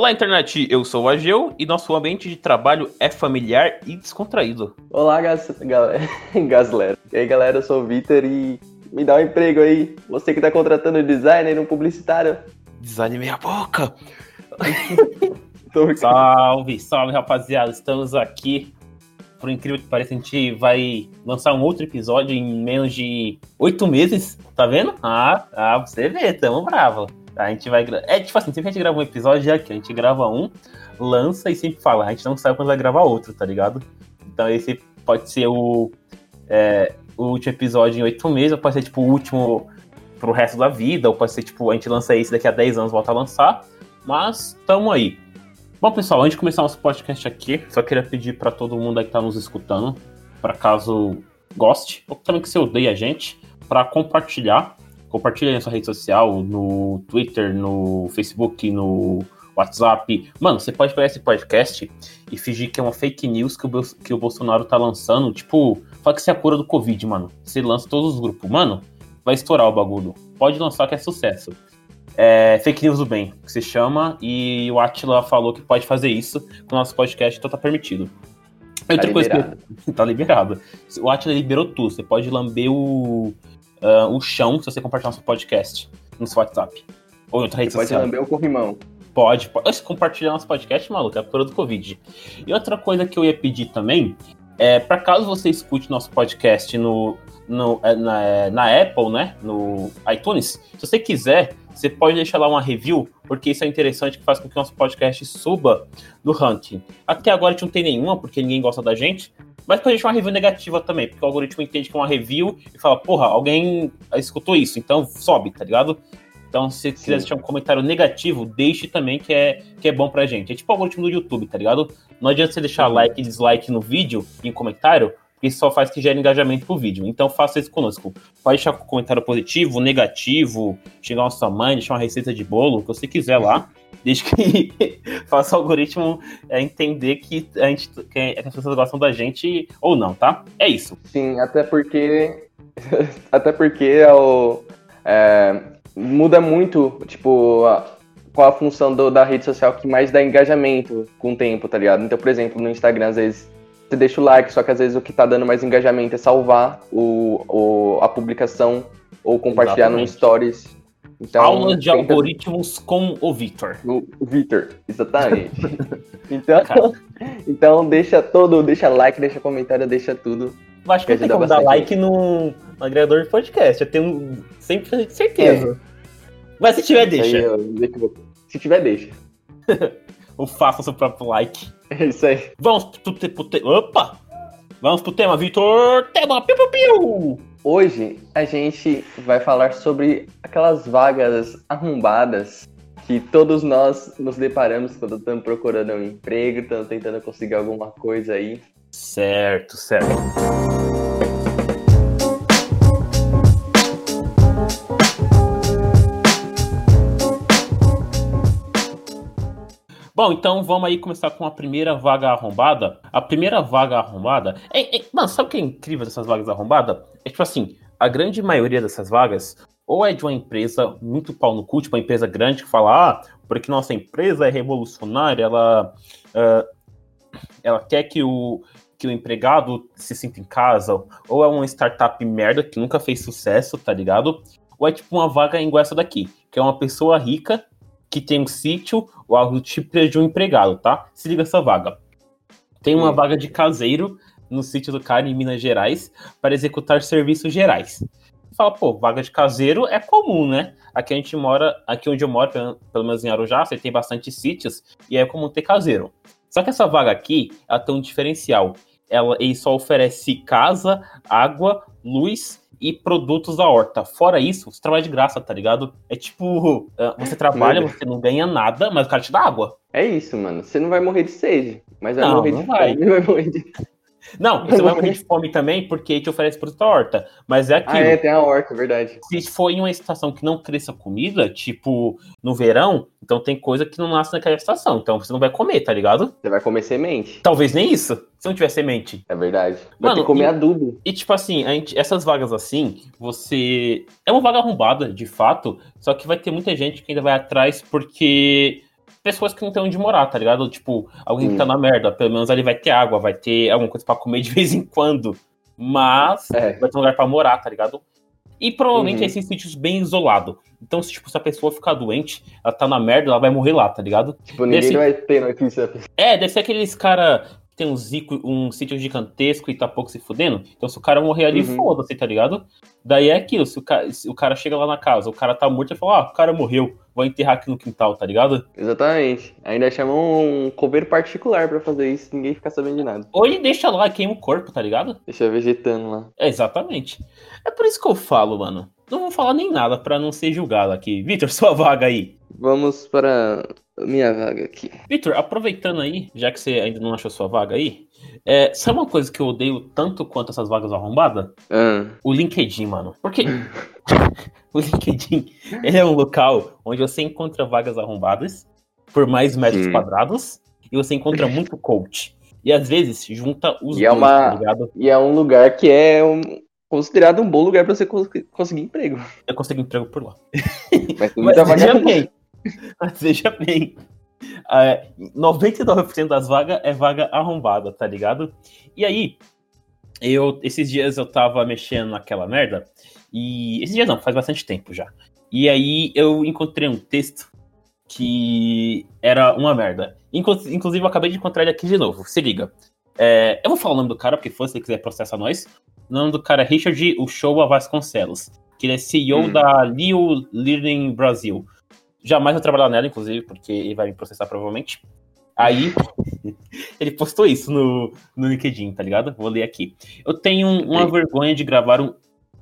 Olá, internet! Eu sou o Ageu e nosso ambiente de trabalho é familiar e descontraído. Olá, gas... galera. E aí, galera, eu sou o Vitor e me dá um emprego aí. Você que tá contratando designer, um publicitário. Design meia boca! salve, salve, rapaziada! Estamos aqui. Por incrível que pareça, a gente vai lançar um outro episódio em menos de oito meses. Tá vendo? Ah, ah, você vê, tamo bravo. A gente vai. É tipo assim, sempre que a gente grava um episódio, é aqui. A gente grava um, lança e sempre fala. A gente não sabe quando vai gravar outro, tá ligado? Então esse pode ser o, é, o último episódio em oito meses, ou pode ser tipo o último pro resto da vida, ou pode ser tipo, a gente lança esse daqui a 10 anos volta a lançar. Mas tamo aí. Bom, pessoal, antes de começar nosso podcast aqui, só queria pedir para todo mundo aí que tá nos escutando, para caso goste, ou também que você odeia a gente, para compartilhar Compartilha na sua rede social, no Twitter, no Facebook, no WhatsApp. Mano, você pode pegar esse podcast e fingir que é uma fake news que o, que o Bolsonaro tá lançando. Tipo, fala que isso é a cura do Covid, mano. Você lança todos os grupos. Mano, vai estourar o bagulho. Pode lançar que é sucesso. É, fake news do bem, que se chama, e o Atila falou que pode fazer isso com o nosso podcast, então tá permitido. Outra tá coisa liberado. que. tá liberado. O Atila liberou tudo. Você pode lamber o uh, o chão se você compartilhar nosso podcast no seu WhatsApp. Ou em outra rede você social. Pode lamber o corrimão. Pode, pode. Compartilhar nosso podcast, maluco, é a cura do Covid. E outra coisa que eu ia pedir também é, para caso você escute nosso podcast no, no, é, na, é, na Apple, né? No iTunes, se você quiser, você pode deixar lá uma review, porque isso é interessante que faz com que o nosso podcast suba no ranking. Até agora a gente não tem nenhuma, porque ninguém gosta da gente, mas pode deixar uma review negativa também, porque o algoritmo entende que é uma review e fala, porra, alguém escutou isso, então sobe, tá ligado? Então, se você quiser deixar um comentário negativo, deixe também, que é, que é bom pra gente. É tipo o algoritmo do YouTube, tá ligado? Não adianta você deixar like e dislike no vídeo, em comentário, isso só faz que gere engajamento pro vídeo. Então, faça isso conosco. Pode deixar um comentário positivo, negativo, chegar na sua mãe, deixar uma receita de bolo, o que você quiser lá desde que faça o algoritmo é, entender que a gente que as pessoas gostam da gente ou não, tá? É isso. Sim, até porque até porque é o, é, muda muito, tipo, a, qual a função do, da rede social que mais dá engajamento com o tempo, tá ligado? Então, por exemplo, no Instagram, às vezes você deixa o like, só que às vezes o que tá dando mais engajamento é salvar o, o a publicação ou compartilhar Exatamente. no Stories então, Aulas de tenta... algoritmos com o Victor. O Victor, exatamente. então, então deixa todo, deixa like, deixa comentário, deixa tudo. Eu acho que, que tem como dar like no, no, agregador de podcast. Eu tenho 100% de certeza. É. Mas se tiver, deixa. Aí, se tiver, deixa. Ou faça o seu próprio like. É isso aí. Vamos pro, pro, pro, Opa! Vamos pro tema, Victor! Tema! Piu, piu, piu! Hoje a gente vai falar sobre aquelas vagas arrombadas que todos nós nos deparamos quando estamos procurando um emprego, estamos tentando conseguir alguma coisa aí. Certo, certo. Bom, então vamos aí começar com a primeira vaga arrombada. A primeira vaga arrombada. É, é, mano, sabe o que é incrível dessas vagas arrombadas? É tipo assim, a grande maioria dessas vagas ou é de uma empresa muito pau no cu, tipo uma empresa grande que fala, ah, porque nossa empresa é revolucionária, ela, uh, ela quer que o, que o empregado se sinta em casa, ou é uma startup merda que nunca fez sucesso, tá ligado? Ou é tipo uma vaga igual essa daqui, que é uma pessoa rica que tem um sítio ou algo tipo de um empregado, tá? Se liga essa vaga. Tem uma vaga de caseiro no sítio do cara em Minas Gerais para executar serviços gerais. Fala, pô, vaga de caseiro é comum, né? Aqui a gente mora, aqui onde eu moro, pelo menos em Arujá, você tem bastante sítios e é comum ter caseiro. Só que essa vaga aqui, ela tem um diferencial. Ela, ele só oferece casa, água, luz e produtos da horta. Fora isso, você trabalha de graça, tá ligado? É tipo, é, você trabalha, você não ganha nada, mas o cara te dá água. É isso, mano. Você não vai morrer de sede, mas vai não, morrer não de vai. fome. Vai morrer de... Não, você vai morrer de fome também porque te oferece produto horta. Mas é aquilo. Ah, é, tem a horta, verdade. Se for em uma estação que não cresça comida, tipo no verão, então tem coisa que não nasce naquela estação. Então você não vai comer, tá ligado? Você vai comer semente. Talvez nem isso, se não tiver semente. É verdade. Vai Mano, ter que comer e, adubo. E tipo assim, gente, essas vagas assim, você. É uma vaga arrombada, de fato, só que vai ter muita gente que ainda vai atrás porque pessoas que não têm onde morar, tá ligado? Tipo, alguém que tá na merda, pelo menos ali vai ter água, vai ter alguma coisa pra comer de vez em quando. Mas É. vai ter um lugar pra morar, tá ligado? E provavelmente Uhum. esses sítios bem isolados. Então, se, tipo, se a pessoa ficar doente, ela tá na merda, ela vai morrer lá, tá ligado? Tipo, ninguém Nesse- vai ter notícia. É, deve ser aqueles cara tem um, zico, um sítio gigantesco e tá pouco se fudendo. Então, se o cara morrer ali, Uhum. foda-se, tá ligado? Daí é aquilo, se o, cara, se o cara chega lá na casa, o cara tá morto, ele fala, ah, o cara morreu, vou enterrar aqui no quintal, tá ligado? Exatamente. Ainda chamam um coveiro particular pra fazer isso, ninguém fica sabendo de nada. Ou ele deixa lá e queima o corpo, tá ligado? Deixa vegetando lá. É, exatamente. É por isso que eu falo, mano. Não vou falar nem nada pra não ser julgado aqui. Vitor, sua vaga aí. Vamos para minha vaga aqui. Vitor, aproveitando aí, já que você ainda não achou sua vaga aí, é, sabe uma coisa que eu odeio tanto quanto essas vagas arrombadas? Ah, O LinkedIn, mano. Porque o LinkedIn é um local onde você encontra vagas arrombadas por mais metros Sim. quadrados e você encontra muito coach. E às vezes junta os E é dois, uma- tá e é um lugar que é um- considerado um bom lugar pra você cons- conseguir emprego. Eu consegui emprego por lá. Mas tem muita vaga. Mas veja bem. É, 99% das vagas é vaga arrombada, tá ligado? E aí, eu esses dias eu tava mexendo naquela merda. E. Esses dias não, faz bastante tempo já. E aí eu encontrei um texto que era uma merda. Inclu- Inclusive, eu acabei de encontrar ele aqui de novo. Se liga. É, eu vou falar o nome do cara, porque se você quiser processar nós. O nome do cara é Richard Uchoa Vasconcelos. Que ele é CEO Hum. da Leo Learning Brasil. Jamais vou trabalhar nela, inclusive, porque ele vai me processar provavelmente. Aí, ele postou isso no, no LinkedIn, tá ligado? Vou ler aqui. Eu tenho uma Ok. vergonha de gravar um.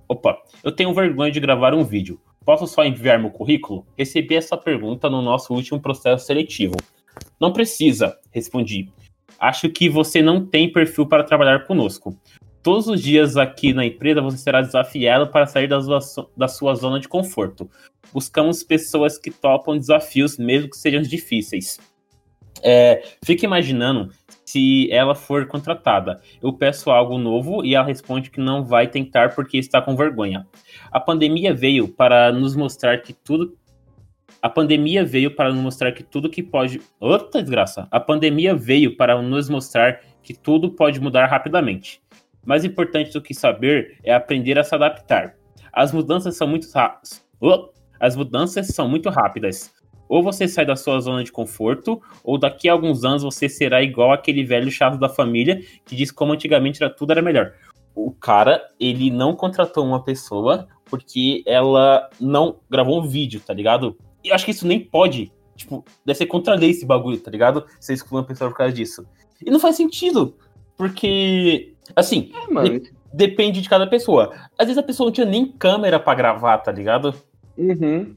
Opa! Eu tenho vergonha de gravar um vídeo. Posso só enviar meu currículo? Recebi essa pergunta no nosso último processo seletivo. Não precisa, respondi. Acho que você não tem perfil para trabalhar conosco. Todos os dias aqui na empresa você será desafiado para sair da sua, da sua zona de conforto. Buscamos pessoas que topam desafios, mesmo que sejam difíceis. É, fica imaginando se ela for contratada. Eu peço algo novo e ela responde que não vai tentar porque está com vergonha. A pandemia veio para nos mostrar que tudo. A pandemia veio para nos mostrar que tudo que pode. Outra desgraça! A pandemia veio para nos mostrar que tudo pode mudar rapidamente. Mais importante do que saber é aprender a se adaptar. As mudanças são muito Oh! As mudanças são muito rápidas. Ou você sai da sua zona de conforto, ou daqui a alguns anos você será igual aquele velho chato da família que diz como antigamente era tudo era melhor. O cara, ele não contratou uma pessoa porque ela não gravou um vídeo, tá ligado? E acho que isso nem pode. Tipo, deve ser contra a lei esse bagulho, tá ligado? Você exclui uma pessoa por causa disso. E não faz sentido. Porque, assim, É, mano. depende de cada pessoa. Às vezes a pessoa não tinha nem câmera pra gravar, tá ligado? Uhum.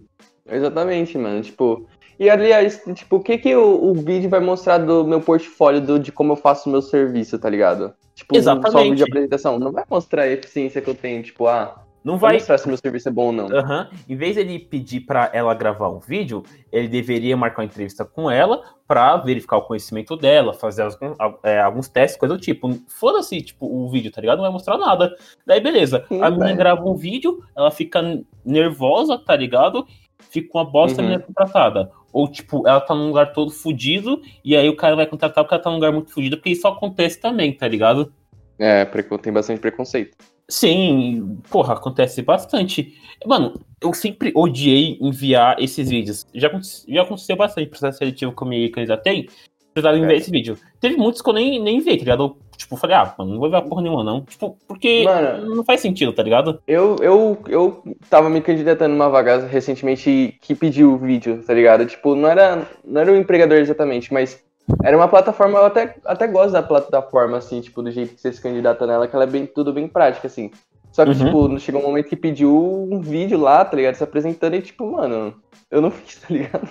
Exatamente, mano. Tipo. E aliás, tipo, o que que o, o vídeo vai mostrar do meu portfólio do, de como eu faço o meu serviço, tá ligado? Tipo, só Exatamente. um vídeo de apresentação. Não vai mostrar a eficiência que eu tenho, tipo, ah, Não vai mostrar se meu serviço é bom ou não. Aham. Em vez dele pedir pra ela gravar um vídeo, ele deveria marcar uma entrevista com ela pra verificar o conhecimento dela, fazer algum- é, alguns testes, coisa do tipo. Foda-se, tipo, o vídeo, tá ligado? Não vai mostrar nada. Daí, beleza. Sim, a menina velho. grava um vídeo, ela fica nervosa, tá ligado? Fica uma bosta, a Uhum. menina é contratada. Ou, tipo, ela tá num lugar todo fudido, e aí o cara vai contratar porque ela tá num lugar muito fudido, porque isso acontece também, tá ligado? É, tem bastante preconceito. Sim, porra, acontece bastante. Mano, eu sempre odiei enviar esses vídeos. Já, já aconteceu bastante processo seletivo comigo que eu já tenho. Precisava enviar É. esse vídeo. Teve muitos que eu nem, nem enviei, tá ligado? Eu, tipo, falei, ah, mano, não vou enviar porra nenhuma, não. Tipo, porque Mano. não faz sentido, tá ligado? Eu, eu, eu tava me candidatando numa vaga recentemente que pediu o vídeo, tá ligado? Tipo, não era, não era um empregador exatamente, mas era uma plataforma, eu até, até gosto da plataforma, assim, tipo, do jeito que você se candidata nela, que ela é bem, tudo bem prática, assim. Só que, Uhum. tipo, chegou um momento que pediu um vídeo lá, tá ligado? Se apresentando e, tipo, mano, eu não fiz, tá ligado?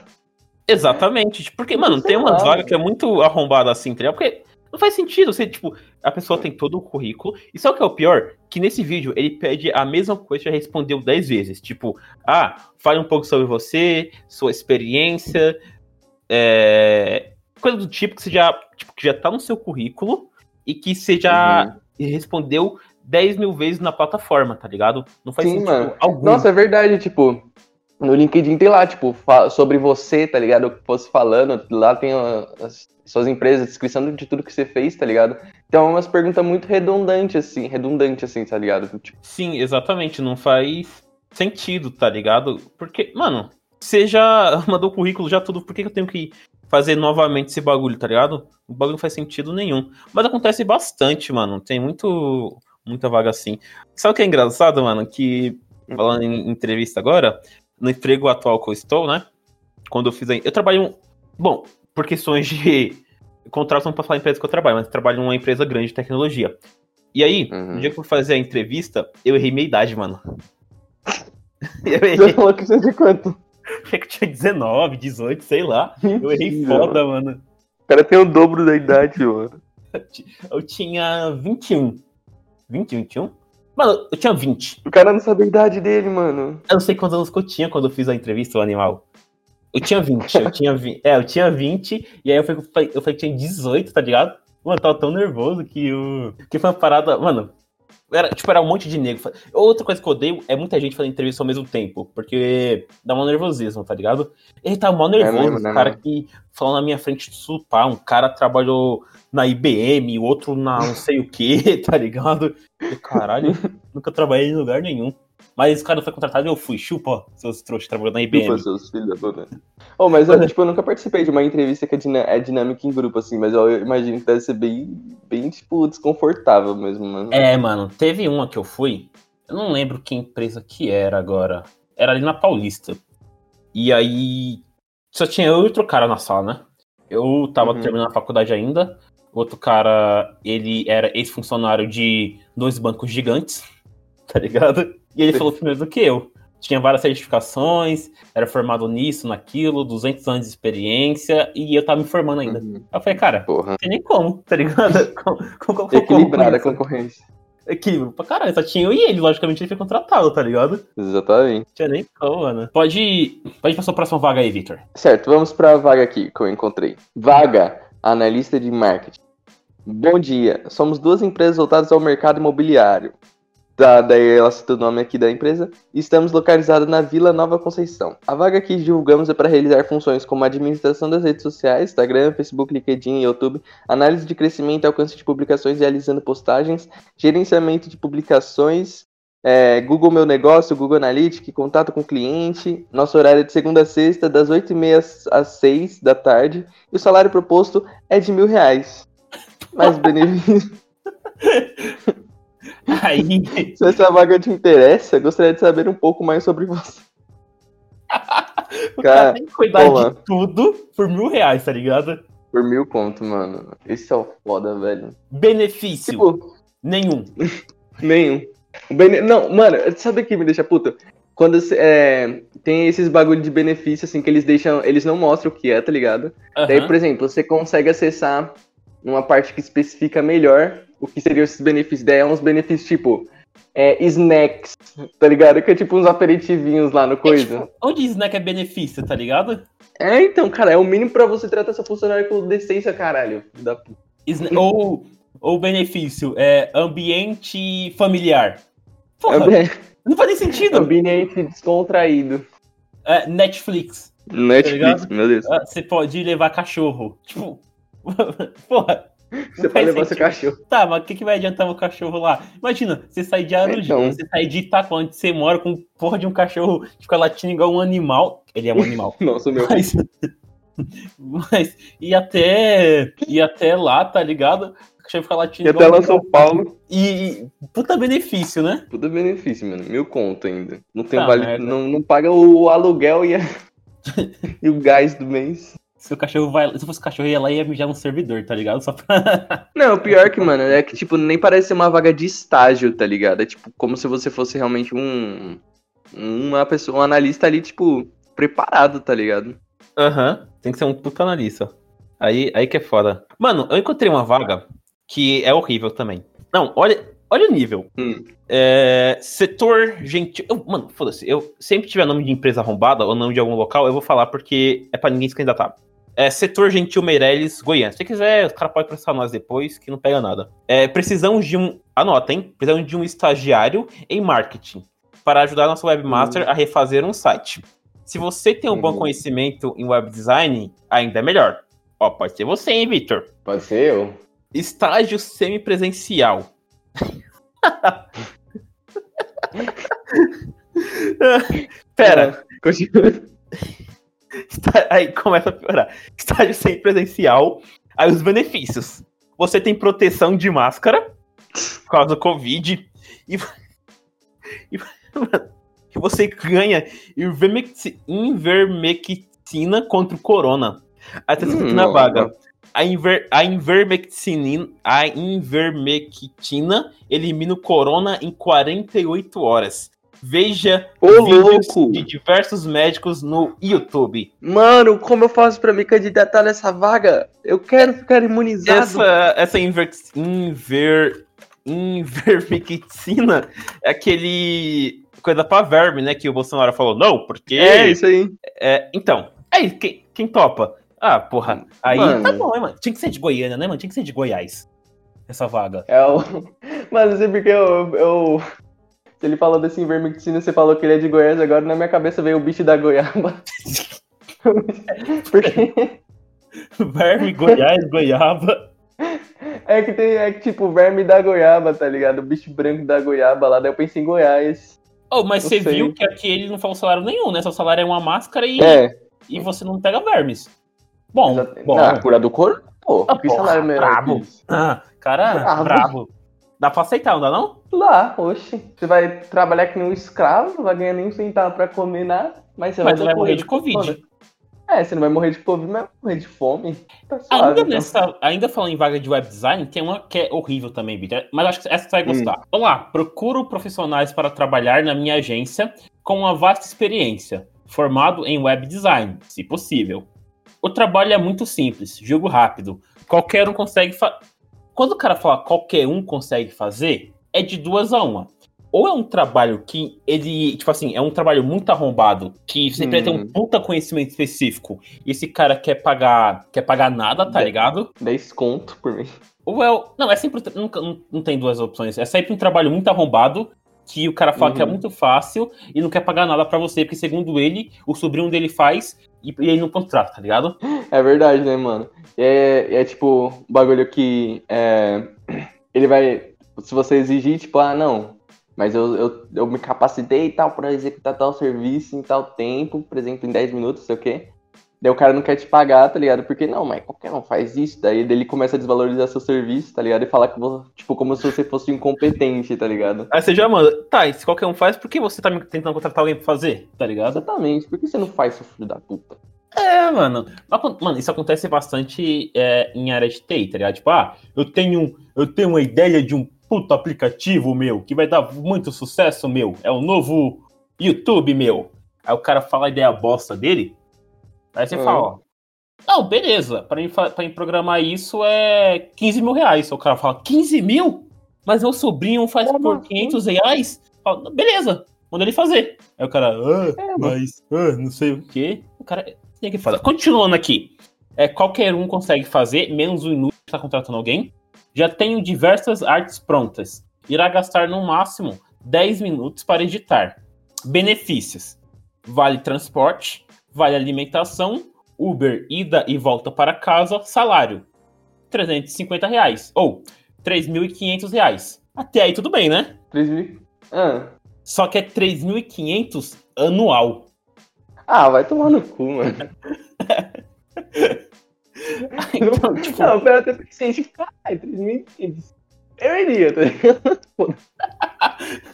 Exatamente. tipo, Porque, mano, Sei tem umas lá, vagas que é muito arrombada assim, tá ligado? Porque não faz sentido. Você, tipo, a pessoa tem todo o currículo. E sabe o que é o pior? Que nesse vídeo ele pede a mesma coisa que já respondeu 10 vezes. Tipo, ah, fale um pouco sobre você, sua experiência. é, Coisa do tipo que você já, tipo, que já tá no seu currículo e que você já Uhum. respondeu 10 mil vezes na plataforma, tá ligado? Não faz Sim, sentido mano. algum. Nossa, é verdade, tipo. no LinkedIn tem lá, tipo, sobre você, tá ligado? O que fosse falando, lá tem as suas empresas, descrição de tudo que você fez, tá ligado? Então é umas perguntas muito redundantes, assim, redundante, assim, tá ligado? Tipo, Sim, exatamente, não faz sentido, tá ligado? Porque, mano, você já mandou o currículo, já tudo, por que que eu tenho que fazer novamente esse bagulho, tá ligado? O bagulho não faz sentido nenhum. Mas acontece bastante, mano, tem muito, muita vaga assim. Sabe o que é engraçado, mano? Que, falando em entrevista agora, no emprego atual que eu estou, né? Quando eu fiz a... Eu trabalho... Bom, por questões de contrato não pra falar a empresa que eu trabalho, mas eu trabalho numa empresa grande de tecnologia. E aí, Uhum. no dia que eu fui fazer a entrevista, eu errei minha idade, mano. Eu você errei, falou que você é de quanto? achei que eu tinha 19, 18, sei lá. Eu errei foda, mano. O cara tem o dobro da idade, mano. Eu tinha 21. 20, 21? Mano, eu tinha 20. O cara não sabe a idade dele, mano. Eu não sei quantos anos que eu tinha quando eu fiz a entrevista, o animal. Eu tinha 20, eu tinha 20. É, eu tinha 20, e aí eu falei, eu falei que tinha 18, tá ligado? Mano, eu tava tão nervoso que o. Que foi uma parada. Mano, era, tipo, era um monte de negro. Outra coisa que eu odeio é muita gente fazendo entrevista ao mesmo tempo, porque dá um nervosismo, tá ligado? Ele tava mó nervoso, mesmo, o né, cara mano? que falou na minha frente de supar, um cara trabalhou na IBM, o outro na não sei o que, tá ligado? Caralho, nunca trabalhei em lugar nenhum. Mas esse cara não foi contratado e eu fui. Chupa, seus trouxas, trabalhou na IBM. Tipo, seus filhos da puta. Oh, mas eu, tipo, eu nunca participei de uma entrevista que é, é dinâmica em grupo, assim, mas eu imagino que deve ser bem, bem, tipo, desconfortável mesmo, mano. É, mano, teve uma que eu fui, eu não lembro que empresa que era agora. Era ali na Paulista. E aí só tinha eu e outro cara na sala, né? Eu tava Uhum. terminando a faculdade ainda. O outro cara, ele era ex-funcionário de dois bancos gigantes, tá ligado? E ele falou primeiro do que eu. Tinha várias certificações, era formado nisso, naquilo, 200 anos de experiência, e eu tava me formando ainda. Uhum. Aí eu falei, cara, Porra. não tem nem como, tá ligado? Como, como, como, Equilibrada a concorrência. Equilíbrio pra caralho, só tinha eu e ele, logicamente ele foi contratado, tá ligado? Exatamente. Tinha nem como, mano. Pode, pode passar a próxima vaga aí, Victor. Certo, vamos pra vaga aqui que eu encontrei. Vaga, analista de marketing. Bom dia, somos duas empresas voltadas ao mercado imobiliário. Da, daí ela cita o nome aqui da empresa. Estamos localizados na Vila Nova Conceição. A vaga que divulgamos é para realizar funções como administração das redes sociais, Instagram, Facebook, LinkedIn e YouTube, análise de crescimento e alcance de publicações realizando postagens, gerenciamento de publicações, é, Google Meu Negócio, Google Analytics, contato com o cliente. Nosso horário é de segunda a sexta, das 8h30 às 6 da tarde. E o salário proposto é de mil reais. Mais benefício. Aí, Se essa vaga te interessa, gostaria de saber um pouco mais sobre você. o Cara, cara tem que cuidar pô, de tudo por mil reais, tá ligado? Por mil conto, mano. Esse é o foda, velho. Benefício, Tipo, nenhum. nenhum. Bene- Não, mano, sabe o que me deixa puta? Quando é, tem esses bagulho de benefício, assim, que eles deixam. Eles não mostram o que é, tá ligado? Daí, Aham. por exemplo, você consegue acessar uma parte que especifica melhor o que seriam esses benefícios. Daí é uns benefícios tipo é, snacks, tá ligado? Que é tipo uns aperitivinhos lá no É, coisa. tipo, onde snack é benefício, tá ligado? É, então, cara, é o mínimo pra você tratar seu funcionário com decência, caralho. Da... Sna- ou, ou benefício, é ambiente familiar. Porra, É, não faz nem sentido. ambiente descontraído. É, Netflix. Netflix, ligado? meu Deus. Ah, Você pode levar cachorro. Tipo, porra. Você pode levar seu sentido. cachorro. Tá, mas o que, que vai adiantar o cachorro lá? Imagina, você sair de Arujá, Então. você sair de Itaquá, onde você mora, com porra de um cachorro que fica latindo igual um animal. Ele é um animal. Nossa, meu. Mas, mas e até, e até lá, tá ligado? O cachorro fica latindo E até lá São Paulo. E, e puta benefício, né? Tudo benefício, mano. Mil conto ainda. Não tem Tá, vale. merda. Não, não paga o aluguel e, a- e o gás do mês. Se o cachorro vai. Se fosse cachorro, ia lá e ia mijar no servidor, tá ligado? Só pra. Não, o pior que, mano, é que, tipo, nem parece ser uma vaga de estágio, tá ligado? É tipo, como se você fosse realmente um. Uma pessoa, um analista ali, tipo, preparado, tá ligado? Aham. Tem que ser um puta analista. Aí, aí que é foda. Mano, eu encontrei uma vaga que é horrível também. Não, olha, olha o nível. Hum. É, setor gentil. eu- mano, foda-se. Eu sempre tiver nome de empresa arrombada ou nome de algum local, eu vou falar porque é pra ninguém se candidatar. É setor gentil Meirelles, Goiânia. Se você quiser, os caras podem processar nós depois, que não pega nada. É, precisamos de um. Anota, hein? Precisamos de um estagiário em marketing para ajudar nosso webmaster a refazer um site. Se você tem um bom Uhum. conhecimento em web design, ainda é melhor. Ó, pode ser você, hein, Victor? Pode ser eu. Estágio semipresencial. Pera, Continua. Está- aí começa a piorar. Estágio semipresencial. Aí os benefícios. Você tem proteção de máscara por causa do Covid. E, e, você ganha ivermectina contra o corona. Aí tá escrito Hum, na vaga. A, inver, a, ivermectina, a invermectina elimina o corona em 48 horas. Veja Ô, louco! de diversos médicos no YouTube. Mano, como eu faço pra me candidatar nessa vaga? Eu quero ficar imunizado. Essa, essa inver, inver, invermectina é aquele coisa pra verme, né? Que o Bolsonaro falou, não, porque. É isso aí. É, então, aí, quem, quem topa? Ah, porra, aí Mano. tá bom, hein, mano. Tinha que ser de Goiânia, né, mano? Tinha que ser de Goiás. Essa vaga. É o. Mas sei porque eu. eu... Se ele falou desse ivermectina, você falou que ele é de Goiás, agora na minha cabeça veio o bicho da goiaba. Porque Verme, Goiás, Goiaba. é que tem, é que tipo, verme da goiaba, tá ligado? O bicho branco da goiaba lá, daí eu pensei em Goiás. Oh, mas você sei. viu que aqui ele não falou salário nenhum, né? Seu salário é uma máscara e, É, e você não pega vermes. Bom, exato. bom. Cura do couro? Pô, Ah, que porra, salário melhor brabo. Ah, cara, Bravo. brabo. Dá pra aceitar, não dá não? Lá, oxe. Você vai trabalhar que nem um escravo, não vai ganhar nem um centavo pra comer nada, mas você Mas vai, você vai morrer de. Covid. É, você não vai morrer de Covid, mas vai morrer de fome. Tá suave, Ainda, então. nessa, ainda falando em vaga de web design, tem uma que é horrível também, Vitor. Mas acho que essa você vai Hum. gostar. Olá, procuro profissionais para trabalhar na minha agência com uma vasta experiência, formado em web design, se possível. O trabalho é muito simples, jogo rápido. Qualquer um consegue. Quando o cara fala qualquer um consegue fazer, é de duas a uma. Ou é um trabalho que ele, tipo assim, é um trabalho muito arrombado, que você precisa ter um Hum. puta conhecimento específico, e esse cara quer pagar, quer pagar nada, tá De- ligado? 10 conto por mim. Ou é. Não, é sempre. Nunca, não, não tem duas opções. É sempre um trabalho muito arrombado, que o cara fala que é Uhum. muito fácil e não quer pagar nada pra você, porque segundo ele, o sobrinho dele faz e, e ele não contrata, tá ligado? É verdade, né, mano? É, é tipo, bagulho que é, ele vai. Se você exigir, tipo, ah, não, mas eu, eu, eu me capacitei e tal pra executar tal serviço em tal tempo, por exemplo, em 10 minutos, sei o quê. Daí o cara não quer te pagar, tá ligado? Porque não, mas qualquer um faz isso. Daí ele começa a desvalorizar seu serviço, tá ligado? E falar que, vo- tipo, como se você fosse incompetente, tá ligado? Aí você já manda, tá, e se qualquer um faz, por que você tá me tentando contratar alguém pra fazer? Tá ligado? Exatamente. Por que você não faz, seu filho da puta? É, mano. Mano, isso acontece bastante é, em área de TI, tá ligado? Tipo, ah, eu tenho, eu tenho uma ideia de um puto aplicativo, meu, que vai dar muito sucesso, meu. É o novo YouTube, meu. Aí o cara fala a ideia bosta dele. Aí você Uhum. fala, ó. Não, beleza. Pra mim, pra mim programar isso é 15 mil reais. O cara fala, 15 mil? Mas meu sobrinho faz Como por assim? 500 reais? Fala, beleza, manda ele fazer. Aí o cara, ah, É, mas ah, não sei o quê. O cara tem que fazer. Continuando aqui. É, qualquer um consegue fazer, menos o inútil que está contratando alguém. Já tenho diversas artes prontas. Irá gastar no máximo 10 minutos para editar. Benefícios: vale transporte, vale alimentação, Uber ida e volta para casa, salário: 350 reais ou 3.500 reais. Até aí tudo bem, né? 3 mil. Ah. Só que é 3.500 anual. ah, vai tomar no cu, mano. Então, tipo, Não, pera, até pensei, caralho, 3.500. Eu iria, tá ligado?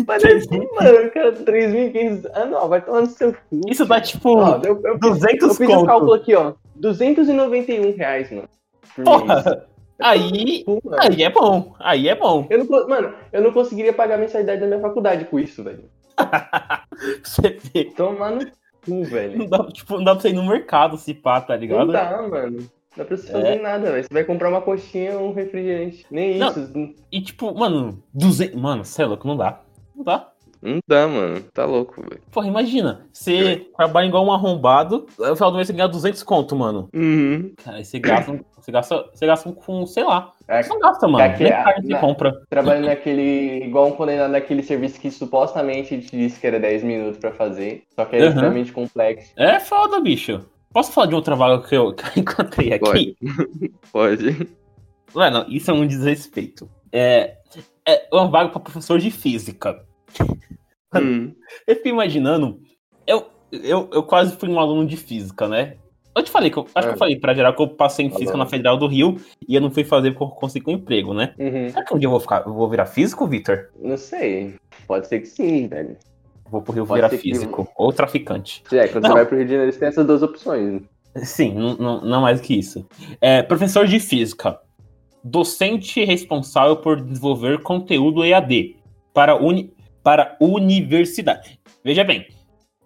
Mas é assim, mano, cara, 3.500. Ah, não, vai tomar no seu cu. isso dá tipo Ó, eu, eu, 200 eu fiz o conto. cálculo aqui, ó. 291 reais, mano. Porra, aí, Pô, aí é bom, aí é bom. Eu não, mano, eu não conseguiria pagar a mensalidade da minha faculdade com isso, velho. Você vê, Tomar no cu, velho. não dá, tipo, não dá pra você ir no mercado se pá, tá Não ligado? dá, mano. Não você fazer É. nada, velho. Você vai comprar uma coxinha ou um refrigerante. Nem Não. isso. E tipo, mano, 200, mano, você é louco, não dá. Não dá. Não dá, mano. Tá louco, velho. Porra, imagina. Você trabalha igual um arrombado, no final do mês você ganha 200 conto, mano. Uhum. Cara, aí você gasta, você gasta, você gasta com, sei lá. É, Você não gasta, mano. Que Nem carne você na- compra. trabalhando naquele. igual um condenado naquele serviço que supostamente te disse que era 10 minutos pra fazer. Só que é Uhum. extremamente complexo. É foda, bicho. Posso falar de outra vaga que eu, que eu encontrei aqui? Pode. Pode. Mano, isso é um desrespeito. É, é uma vaga pra professor de física. Hum. Eu fico imaginando. Eu, eu, eu quase fui um aluno de física, né? Eu te falei que eu acho que eu É. falei pra geral que eu passei em física Falou. na Federal do Rio e eu não fui fazer porque eu consegui um emprego, né? Uhum. Será que um dia eu vou ficar, eu vou virar físico, Vitor? Não sei. Pode ser que sim, velho. Vou pro Rio Pode virar ser que- físico ou traficante. É, quando Não. você vai pro Rio de Janeiro, você tem essas duas opções. Sim, não, não, mais que isso. É, professor de física. Docente responsável por desenvolver conteúdo EAD para, uni, para universidade. Veja bem.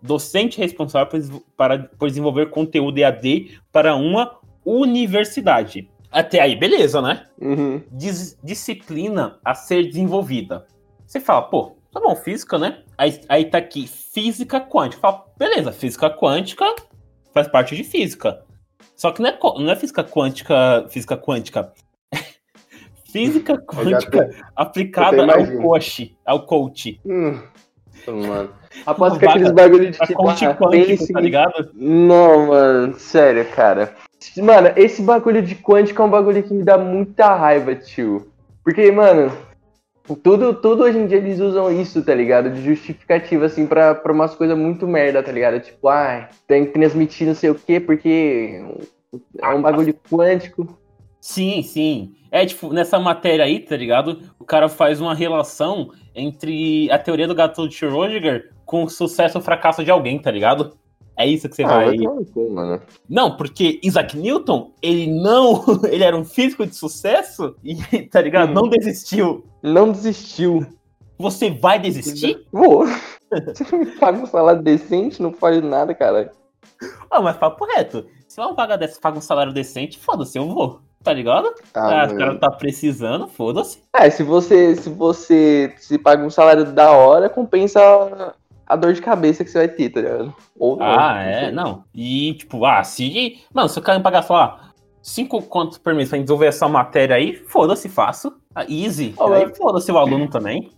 Docente responsável por, para, por desenvolver conteúdo EAD para uma universidade. Até aí, beleza, né? Uhum. Dis- disciplina a ser desenvolvida. Você fala, pô, tá bom, física, né? Aí, aí tá aqui, física quântica. Fala, beleza, física quântica faz parte de física. Só que não é, não é física quântica, física quântica. física quântica aplicada ao coach, ao coach. Hum. Mano. Aposto que aqueles vaga- bagulho de tipo. coach ah, quântico, tá ligado? Não, mano, sério, cara. Mano, esse bagulho de quântica é um bagulho que me dá muita raiva, tio. Porque, mano, tudo, tudo hoje em dia eles usam isso, tá ligado? De justificativa, assim, pra, pra umas coisas muito merda, tá ligado? Tipo, ai, tem que transmitir não sei o quê, porque é um bagulho quântico. Sim, sim. É tipo, nessa matéria aí, tá ligado? O cara faz uma relação entre a teoria do gato de Schrödinger com o sucesso ou fracasso de alguém, tá ligado? É isso que você Ah, vai. mano. Não, porque Isaac Newton, ele não. Ele era um físico de sucesso e, tá ligado? Hum. Não desistiu. Não desistiu. Você vai desistir? Vou. Você não me paga um salário decente, não faz nada, cara. Ah, mas papo reto. Se uma vaga dessa paga um salário decente, foda-se, eu vou. Tá ligado? Ah, o cara tá precisando, foda-se. É, se você, se você se paga um salário da hora, compensa a, a dor de cabeça que você vai ter, tá ligado? Ou não. Ah, é, não. E, tipo, ah, se. Mano, se o cara me pagar, sei lá, 5 contos por mês pra desenvolver essa matéria aí, foda-se, faço. Ah, easy. Ó, aí foda-se o aluno também.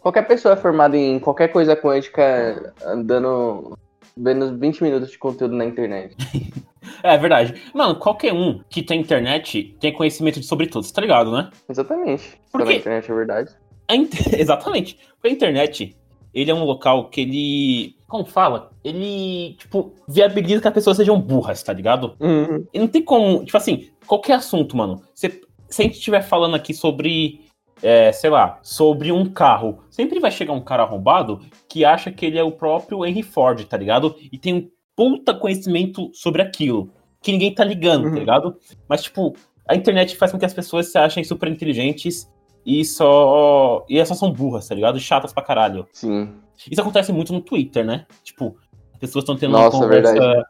Qualquer pessoa formada em qualquer coisa quântica andando vendo 20 minutos de conteúdo na internet. É verdade. Mano, qualquer um que tem internet tem conhecimento de sobre tudo, tá ligado, né? Exatamente. Se Por na quê? internet é verdade. A in- Exatamente. Porque a internet, ele é um local que ele. Como fala? Ele, tipo, viabiliza que as pessoas sejam burras, tá ligado? Uhum. E não tem como. Tipo assim, qualquer assunto, mano. Se, se a gente estiver falando aqui sobre. é, sei lá, sobre um carro. Sempre vai chegar um cara arrombado que acha que ele é o próprio Henry Ford, tá ligado? E tem um puta conhecimento sobre aquilo. Que ninguém tá ligando, tá Uhum. ligado? Mas, tipo, a internet faz com que as pessoas se achem super inteligentes e só. E essas são burras, tá ligado? Chatas pra caralho. Sim. Isso acontece muito no Twitter, né? Tipo, as pessoas estão tendo Nossa, uma conversa. verdade.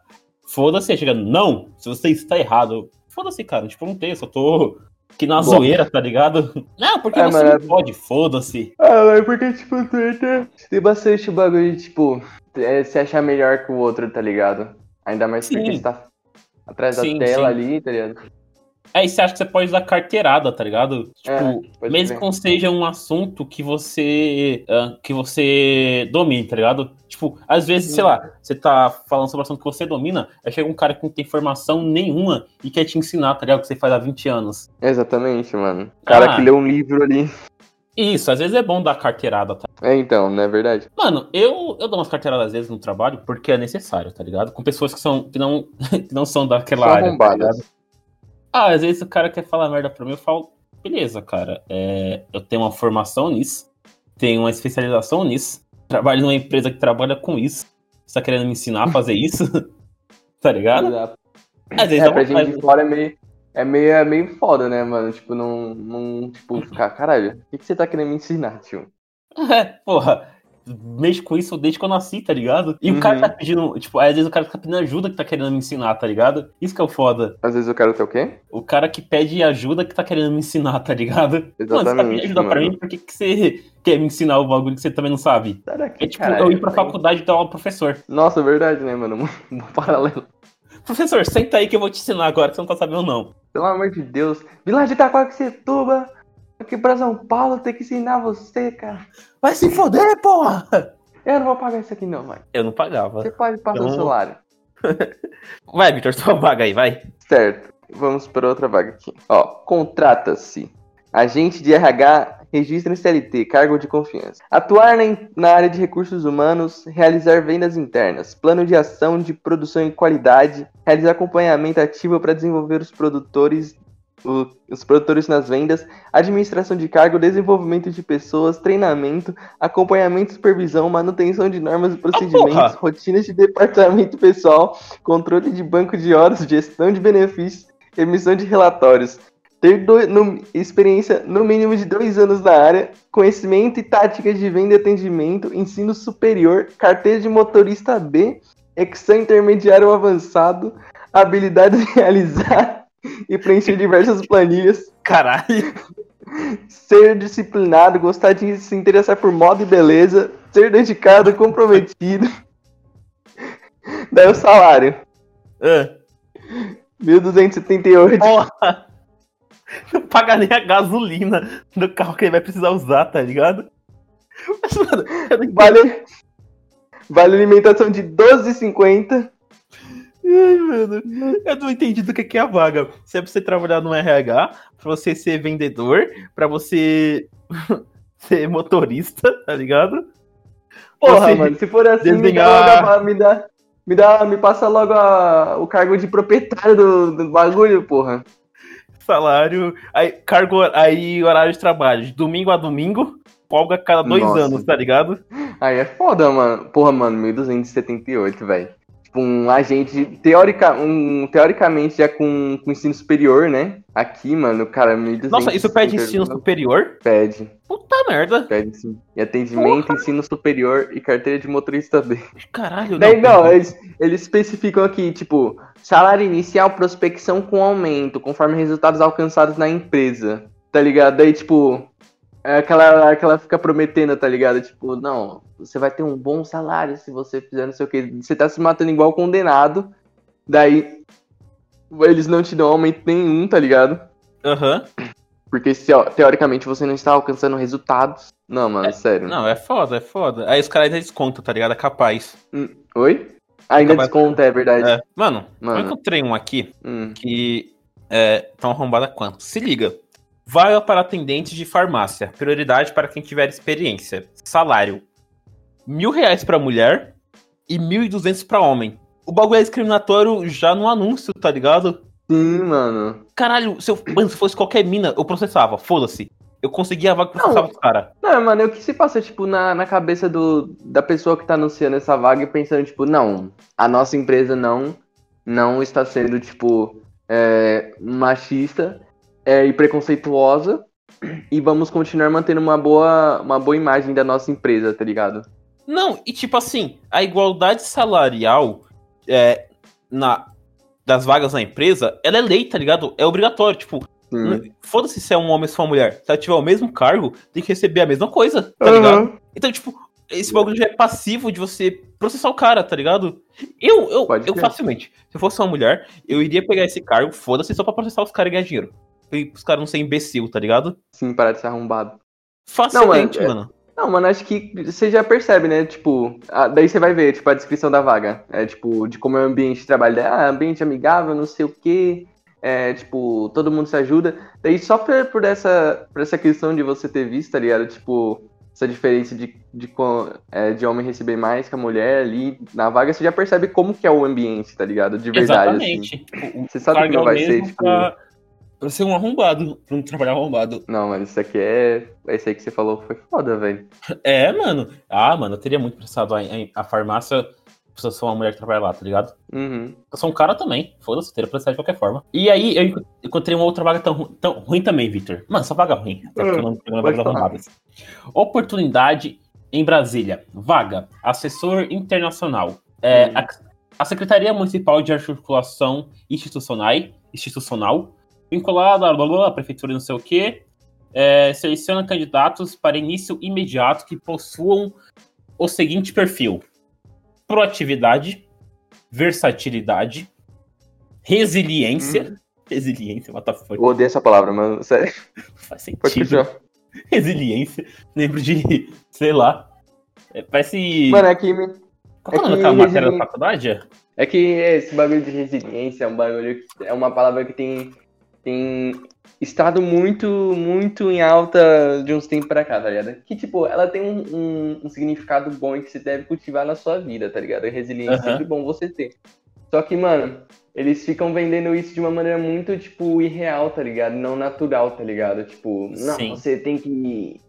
Foda-se, aí chega, não, se você está errado. Foda-se, cara, tipo, não tem, eu só tô aqui na Bom. zoeira, tá ligado? Não, porque É, você mas- não pode, foda-se. Ah, mas porque, tipo, o Twitter tem bastante bagulho de, tipo, é, se achar melhor que o outro, tá ligado? Ainda mais porque Sim. você tá atrás Sim, da tela sim. ali, tá ligado? Aí você acha que você pode usar carteirada, tá ligado? Tipo, É, mesmo que não seja um assunto que você ah, que você domine, tá ligado? Tipo, às vezes, sei lá, você tá falando sobre um assunto que você domina, aí chega um cara que não tem formação nenhuma e quer te ensinar, tá ligado? Que você faz há 20 anos. Exatamente, mano. Cara Ah. que leu um livro ali. Isso, às vezes é bom dar carteirada, tá? É, então, não é verdade? Mano, eu, eu dou umas carteiradas às vezes no trabalho porque é necessário, tá ligado? Com pessoas que, são, que, não, que não são daquela São área. Tá? Ah, às vezes o cara quer falar merda pra mim, eu falo, beleza, cara, é, eu tenho uma formação nisso, tenho uma especialização nisso, trabalho numa empresa que trabalha com isso. Você tá querendo me ensinar a fazer isso? tá ligado? Exato. Às vezes É, dá pra gente de fora é meio, é meio, é meio foda, né, mano? Tipo, não, não tipo, ficar, caralho, o que, que você tá querendo me ensinar, tio? É, porra. Mexo com isso desde que eu nasci, tá ligado? E Uhum. o cara tá pedindo, tipo, às vezes o cara tá pedindo ajuda que tá querendo me ensinar, tá ligado? Isso que é o foda. Às vezes eu quero ter o quê? O cara que pede ajuda que tá querendo me ensinar, tá ligado? Mano, você tá Exatamente, pedindo ajuda pra mano. mim, por que, que você quer me ensinar o bagulho que você também não sabe? Daqui, É tipo, caralho, eu ir pra faculdade e dar aula pro professor. Nossa, verdade, né, mano? Um paralelo. Professor, senta aí que eu vou te ensinar agora, que você não tá sabendo não. Pelo amor de Deus. Vila de Itaquaquecetuba, aqui pra São Paulo, tem que ensinar você, cara. Vai se foder, porra! Eu não vou pagar isso aqui não, vai. Eu não pagava. Você pode passar o Então- salário. Vai, Vitor, sua vaga aí, vai. Certo. Vamos para outra vaga aqui. Ó, contrata-se. Agente de RH, registro em CLT, cargo de confiança. Atuar na área de recursos humanos, realizar vendas internas, plano de ação de produção e qualidade, realizar acompanhamento ativo para desenvolver os produtores, o- os produtores nas vendas, administração de cargo, desenvolvimento de pessoas, treinamento, acompanhamento, supervisão, manutenção de normas e procedimentos, porra! rotinas de departamento pessoal, controle de banco de horas, gestão de benefícios, emissão de relatórios. Ter do- no- experiência no mínimo de dois anos na área, conhecimento e táticas de venda e atendimento, ensino superior, carteira de motorista B, Excel intermediário avançado, habilidade de realizar e preencher diversas planilhas, Caralho. ser disciplinado, gostar de se interessar por moda e beleza, ser dedicado, comprometido. Daí o salário, Ah, 1.278. porra. Não paga nem a gasolina do carro que ele vai precisar usar, tá ligado? Mas, mano, Vale, vale alimentação de 12,50. Ai, mano, eu não entendi do que é a vaga. Se é pra você trabalhar no RH, pra você ser vendedor, pra você ser motorista, tá ligado? Porra, Você mano, se for assim, me dá, desenhar- me dá, me dá, me passa logo a- o cargo de proprietário do, do bagulho, porra. Salário, aí cargo, aí horário de trabalho, de domingo a domingo, folga cada dois Nossa. anos, tá ligado? Aí é foda, mano. Porra, mano, 1278, velho. Tipo, um agente, teórica, um, teoricamente já com, com ensino superior, né? Aqui, mano, cara, 1200. Nossa, isso pede ensino superior? Pede, Puta merda. pede sim. E atendimento, ensino superior e carteira de motorista B. Caralho, Daí, não, pera. eles, eles especificam aqui, tipo, salário inicial, prospecção com aumento, conforme resultados alcançados na empresa, tá ligado? Daí, tipo, é aquela, aquela fica prometendo, tá ligado? Tipo, não, você vai ter um bom salário se você fizer não sei o que. Você tá se matando igual condenado, daí eles não te dão aumento nenhum, tá ligado? Aham. Porque se, ó, teoricamente você não está alcançando resultados. Não, mano, sério. Não, é foda, é foda. Aí os caras ainda descontam, tá ligado? É capaz. Oi? Ainda Acaba- desconta, é verdade. É. Mano, Mano. eu encontrei um aqui Hum. que é tão arrombada quanto. Se liga. Vaga para atendente de farmácia. Prioridade para quem tiver experiência. Salário. Mil reais pra mulher e mil e duzentos pra homem. O bagulho é discriminatório já no anúncio, tá ligado? Sim, mano. Caralho, se, eu, mano, se fosse qualquer mina, eu processava. Foda-se. Eu conseguia a vaga e processava os caras. Não, mano, o que se passa, tipo, na, na cabeça do, da pessoa que tá anunciando essa vaga e pensando, tipo, não, a nossa empresa não, não está sendo, tipo, é, machista é, e preconceituosa e vamos continuar mantendo uma boa, uma boa imagem da nossa empresa, tá ligado? Não, e tipo assim, a igualdade salarial é, na, das vagas na empresa, ela é lei, tá ligado? É obrigatório. Tipo, foda-se se é um homem ou se é uma mulher. Se ela tiver o mesmo cargo, tem que receber a mesma coisa, tá ligado? Aham. Então, tipo, esse bagulho já é passivo de você processar o cara, tá ligado? Eu, eu, Pode eu facilmente, se eu fosse uma mulher, eu iria pegar esse cargo, foda-se, só pra processar os caras e ganhar dinheiro. Os caras não serem imbecil, tá ligado? Sim, parar de ser arrombado. Facilmente, é- mano. Não, mano, acho que você já percebe, né? Tipo, a- daí você vai ver, tipo, a descrição da vaga. É, tipo, de como é o ambiente de trabalho. Ah, ambiente amigável, não sei o quê. É, tipo, todo mundo se ajuda. Daí só por, por, essa, por essa questão de você ter visto, tá ligado? Tipo, essa diferença de, de, co- é, de homem receber mais que a mulher ali na vaga, você já percebe como que é o ambiente, tá ligado? De verdade, Exatamente. Tipo, o Você sabe que não é vai ser, tipo... pra, pra ser um arrombado, pra não trabalhar arrombado. Não, mano, isso aqui é... Esse aí que você falou foi foda, velho. É, mano. Ah, mano, eu teria muito prestado a, a, farmácia se eu sou uma mulher que trabalha lá, tá ligado? Uhum. Eu sou um cara também. Foda-se, teria prestado de qualquer forma. E aí, eu enco- encontrei uma outra vaga tão, tão ruim também, Victor. Mano, essa vaga ruim. Até porque eu não tenho uma pode vaga arrombadas. Oportunidade em Brasília. Vaga, assessor internacional. É, Hum. a, a Secretaria Municipal de Articulação Institucional, institucional vinculada blá, blá, blá, à prefeitura não sei o quê, é, seleciona candidatos para início imediato que possuam o seguinte perfil: proatividade, versatilidade, resiliência. Resiliência, what the fuck? Eu odeio essa palavra, mano. Sério. Faz sentido. Resiliência. Lembro de, sei lá. é, Parece. Mano, é que, me- Qual é é que daquela matéria da faculdade? é que esse bagulho de resiliência é um bagulho. É uma palavra que tem, tem estado muito, muito em alta de uns tempos pra cá, tá ligado? Que, tipo, ela tem um, um- um significado bom e que você deve cultivar na sua vida, tá ligado? A resiliência é Aham. sempre bom você ter. Só que, mano, eles ficam vendendo isso de uma maneira muito, tipo, irreal, tá ligado? Não natural, tá ligado? Tipo, não, Sim. você tem que.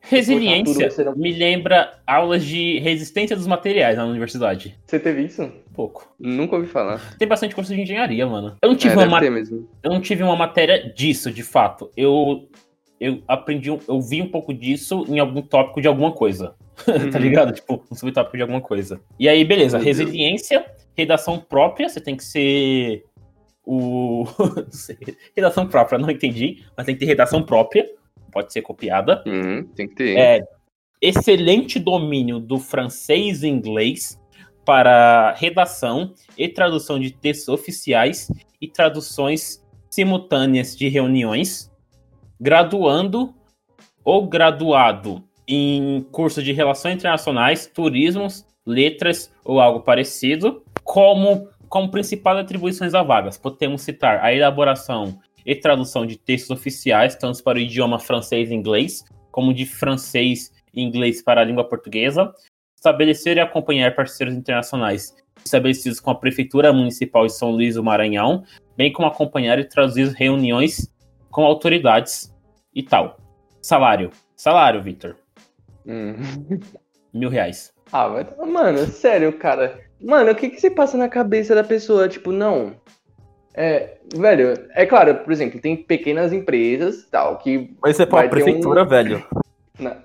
Resiliência você não- me lembra aulas de resistência dos materiais na universidade. Você teve isso? Pouco. Nunca ouvi falar. Tem bastante curso de engenharia, mano. Eu não tive, É, uma, deve ma- ter mesmo. eu não tive uma matéria disso, de fato. Eu, eu aprendi, eu vi um pouco disso em algum tópico de alguma coisa. tá Uhum. ligado? Tipo, um subtópico de alguma coisa. E aí, beleza. Meu Deus. Resiliência, redação própria, você tem que ser o. não sei, redação própria, não entendi, mas tem que ter redação própria. Pode ser copiada. Uhum, tem que ter. É, excelente domínio do francês e inglês para redação e tradução de textos oficiais e traduções simultâneas de reuniões, graduando ou graduado em curso de relações internacionais, turismos, letras ou algo parecido, como, como principais atribuições a vagas. Podemos citar a elaboração e tradução de textos oficiais, tanto para o idioma francês e inglês, como de francês e inglês para a língua portuguesa, estabelecer e acompanhar parceiros internacionais estabelecidos com a Prefeitura Municipal de São Luís do Maranhão, bem como acompanhar e traduzir reuniões com autoridades e tal. Salário. Salário, Victor. Hum. Mil reais. Ah, vai. Mano, sério, cara. Mano, o que que se passa na cabeça da pessoa? Tipo, não. É, velho, é claro, por exemplo, tem pequenas empresas tal, que. Mas isso é pra prefeitura, um- velho.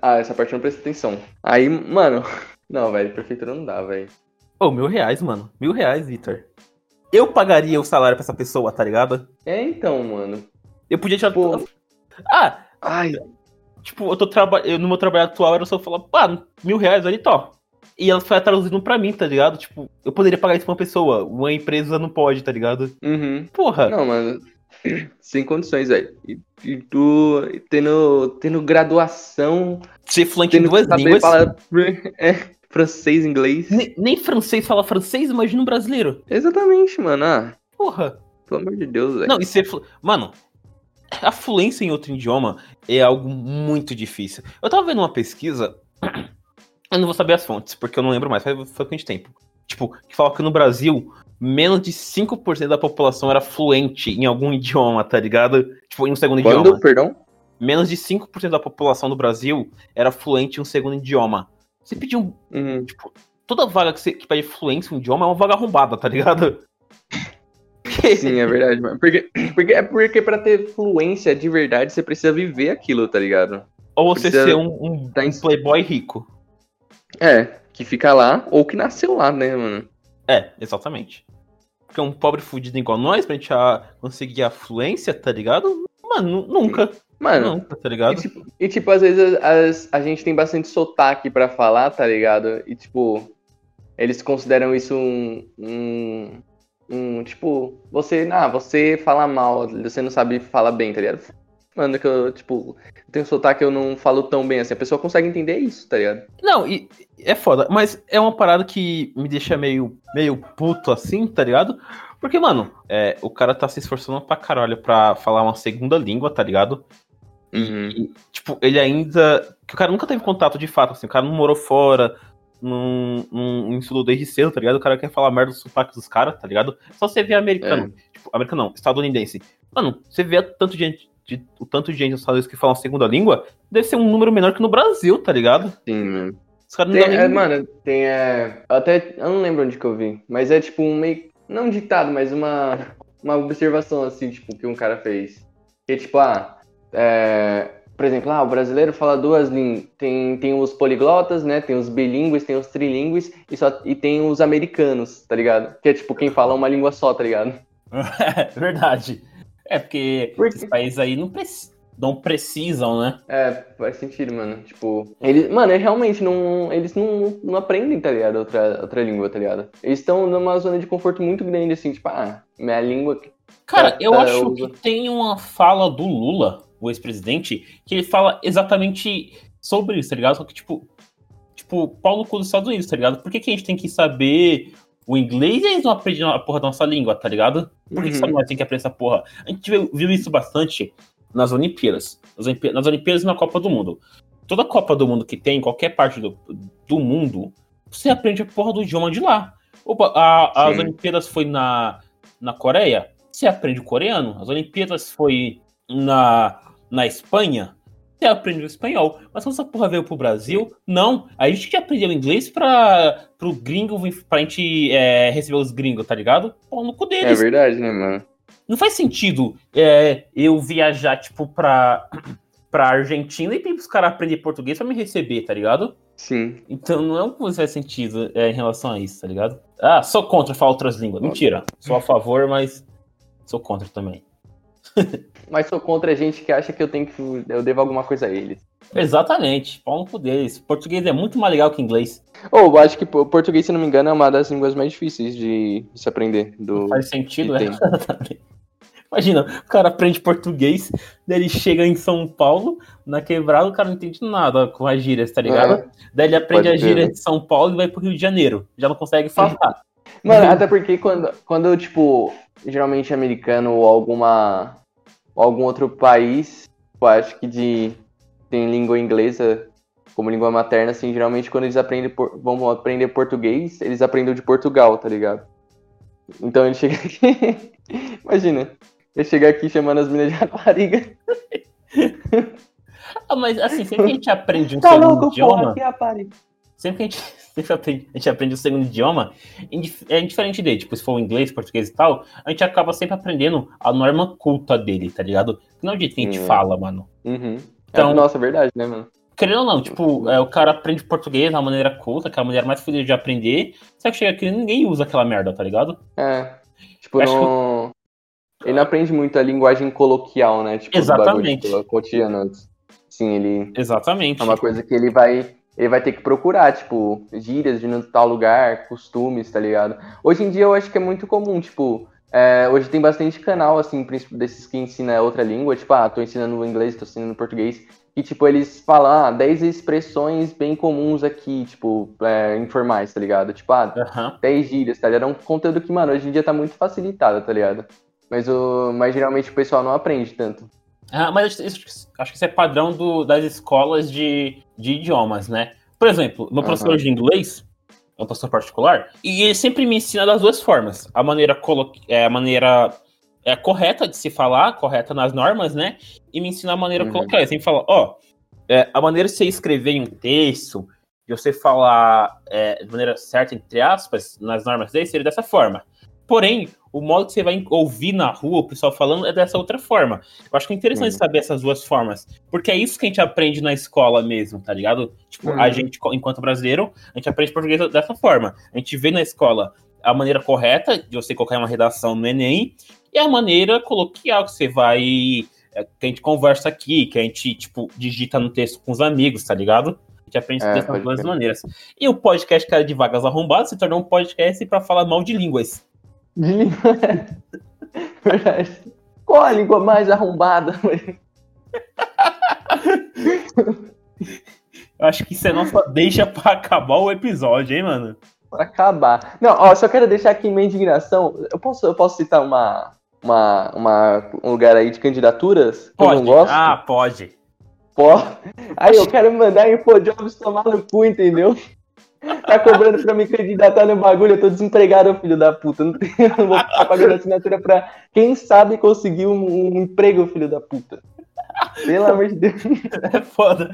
Ah, essa parte eu não presta atenção. Aí, mano. Não, velho, prefeitura não dá, velho. Ô, mil reais, mano. Mil reais, Vitor. Eu pagaria o salário pra essa pessoa, tá ligado? É então, mano. Eu podia tirar. Pô. Ah, Ai, tipo, eu tô trabalhando. No meu trabalho atual era só falar, pá, mil reais ali, tó. E ela foi traduzindo pra mim, tá ligado? Tipo, eu poderia pagar isso pra uma pessoa. Uma empresa não pode, tá ligado? uhum. Porra. Não, mano. Sem condições, velho. E, e tu tendo, tendo graduação, Ser fluente em duas línguas. falar é, francês, inglês. Nem, nem francês fala francês, imagina um brasileiro. Exatamente, mano. Ah, Porra. pelo amor de Deus, velho. Não, e ser. Mano, a fluência em outro idioma é algo muito difícil. Eu tava vendo uma pesquisa. Eu não vou saber as fontes, porque eu não lembro mais, faz faz bastante tempo. Tipo, que fala que no Brasil, menos de 5% da população era fluente em algum idioma, tá ligado? Tipo, em um segundo Quando, idioma. perdão? Menos de 5% da população do Brasil era fluente em um segundo idioma. Você pedir um. Uhum. Tipo, toda vaga que, você, que pede fluência em um idioma é uma vaga arrombada, tá ligado? Sim, é verdade, mano. Porque, porque, é porque pra ter fluência de verdade, você precisa viver aquilo, tá ligado? Ou você Precisa ser um, um- tá em- um playboy rico. É, que fica lá, ou que nasceu lá, né, mano? É, exatamente. Porque um pobre fudido igual nós, pra gente ah, conseguir a fluência, tá ligado? Mano, nu- nunca. Mano, Nunca, tá e ligado? tipo, e, tipo, às vezes as- a gente tem bastante sotaque pra falar, tá ligado? E, tipo, eles consideram isso um. um, um, tipo, você. Ah, você fala mal, você não sabe falar bem, tá ligado? Mano, que eu, tipo, tenho sotaque, eu não falo tão bem assim. A pessoa consegue entender isso, tá ligado? Não, e é foda, mas é uma parada que me deixa meio, meio puto assim, tá ligado? Porque, mano, é, o cara tá se esforçando pra caralho pra falar uma segunda língua, tá ligado? Uhum. E, tipo, ele ainda. Que o cara nunca teve contato de fato, assim, o cara não morou fora, não, não, estudou desde cedo, tá ligado? O cara quer falar merda do sotaque dos caras, tá ligado? Só você vê americano. Tipo, americano não, estadunidense. Mano, você vê tanto de gente. De, o tanto de gente nos Estados Unidos que fala segunda língua, deve ser um número menor que no Brasil, tá ligado? Sim, mano. Os caras não Tem, dão é, nem- mano, tem. É, até. Eu não lembro onde que eu vi. Mas é tipo um meio. Não um ditado, mas uma. Uma observação assim, tipo, que um cara fez. Que tipo, ah. É, por exemplo, ah, o brasileiro fala duas línguas. Tem, tem os poliglotas, né? Tem os bilíngues, tem os trilíngues e, só, e tem os americanos, tá ligado? Que é tipo quem fala uma língua só, tá ligado? Verdade. É, porque, porque... esses países aí não, prec... não precisam, né? É, faz sentido, mano. Tipo, eles, mano, eles realmente não. Eles não, não aprendem, tá ligado? Outra, outra língua, tá ligado? Eles estão numa zona de conforto muito grande, assim, tipo, ah, minha língua. Cara, tá, eu tá, acho eu... que tem uma fala do Lula, o ex-presidente, que ele fala exatamente sobre isso, tá ligado? Só que, tipo, tipo, pau no cu dos Estados Unidos, tá ligado? Por que, que a gente tem que saber o inglês e eles não aprendem a porra da nossa língua, tá ligado? Por que, uhum. só nós tem que aprender essa porra? A gente viu, viu isso bastante nas Olimpíadas. Nas, Olimpíadas. nas Olimpíadas e na Copa do Mundo. Toda Copa do Mundo que tem, em qualquer parte do, do mundo, você aprende a porra do idioma de lá. Opa, a, as Olimpíadas foi na, na Coreia, você aprende o coreano. As Olimpíadas foi na, na Espanha, você aprende o espanhol. Mas quando essa porra veio pro Brasil, não. A gente que aprendeu inglês pra, pro gringo, pra gente é, receber os gringos, tá ligado? Pô, no cu deles. É verdade, né, mano? Não faz sentido é, eu viajar, tipo, pra, pra Argentina e pedir pros caras aprender português pra me receber, tá ligado? Sim. Então não é um que faz sentido é, em relação a isso, tá ligado? Ah, sou contra falar outras línguas. Mentira. Sou a favor, mas sou contra também. Mas sou contra a gente que acha que eu tenho que. eu devo alguma coisa a eles. Exatamente, pau no cu deles. Português é muito mais legal que inglês. Ou oh, acho que português, se não me engano, é uma das línguas mais difíceis de se aprender. Do... Faz sentido, é. Imagina, o cara aprende português, daí ele chega em São Paulo, na quebrada, o cara não entende nada com as gírias, tá ligado? É, daí ele aprende a gíria de São Paulo e vai pro Rio de Janeiro. Já não consegue falar. Mano, até porque quando, quando tipo, geralmente americano ou alguma algum outro país, eu acho que de tem língua inglesa como língua materna, assim, geralmente quando eles aprendem por, vão aprender português, eles aprendem de Portugal, tá ligado? Então ele chega aqui, imagina, ele chega aqui chamando as minas de rapariga. ah, mas assim, sempre que a gente aprende um tá segundo louco, idioma, porra, sempre que a gente a gente aprende o segundo idioma, é indiferente dele. Tipo, se for inglês, português e tal, a gente acaba sempre aprendendo a norma culta dele, tá ligado? Não é o jeito que a gente uhum. fala, mano. Uhum. Então, é, nossa, verdade, né, mano? Querendo ou não, tipo, é, o cara aprende português da maneira culta, que é a maneira mais fácil de aprender, só que chega aqui e ninguém usa aquela merda, tá ligado? É. Tipo, não... Que... Ele não aprende muito a linguagem coloquial, né? Tipo, Exatamente. cotidiano. Sim, ele. Exatamente. É uma coisa que ele vai ele vai ter que procurar, tipo, gírias de tal lugar, costumes, tá ligado? Hoje em dia eu acho que é muito comum, tipo, é, hoje tem bastante canal, assim, desses que ensina outra língua, tipo, ah, tô ensinando inglês, tô ensinando português, e, tipo, eles falam, ah, 10 expressões bem comuns aqui, tipo, é, informais, tá ligado? Tipo, ah, uhum. 10 gírias, tá ligado? É um conteúdo que, mano, hoje em dia tá muito facilitado, tá ligado? Mas, o, mas geralmente o pessoal não aprende tanto. Ah, mas isso, acho que isso é padrão do, das escolas de, de idiomas, né? Por exemplo, meu professor uhum. de inglês, é um professor particular, e ele sempre me ensina das duas formas. A maneira, é, a maneira é, correta de se falar, correta nas normas, né? E me ensina a maneira uhum. colocar. Ele sempre fala, ó, é, a maneira de você escrever em um texto, de você falar é, de maneira certa, entre aspas, nas normas dele, seria dessa forma. Porém, o modo que você vai ouvir na rua o pessoal falando é dessa outra forma. Eu acho que é interessante uhum. saber essas duas formas, porque é isso que a gente aprende na escola mesmo, tá ligado? Tipo, uhum. a gente, enquanto brasileiro, a gente aprende português dessa forma. A gente vê na escola a maneira correta de você colocar uma redação no Enem e a maneira coloquial que você vai. É, que a gente conversa aqui, que a gente, tipo, digita no texto com os amigos, tá ligado? A gente aprende é, dessas duas maneiras. E o podcast Cara de Vagas Arrombadas se tornou um podcast para falar mal de línguas. De língua. Verdade. Qual a língua mais arrombada? Eu acho que isso é nossa deixa pra acabar o episódio, hein, mano? Pra acabar. Não, ó, só quero deixar aqui minha indignação. Eu posso, eu posso citar uma, uma, uma, um lugar aí de candidaturas que pode. eu não gosto? Ah, pode. Pode. Aí eu quero mandar InfoJobs tomar no cu, entendeu? Tá cobrando pra me candidatar no bagulho, eu tô desempregado, filho da puta. Não, tenho, não vou ficar pagando assinatura pra quem sabe conseguir um, um emprego, filho da puta. Pelo amor de Deus. É foda.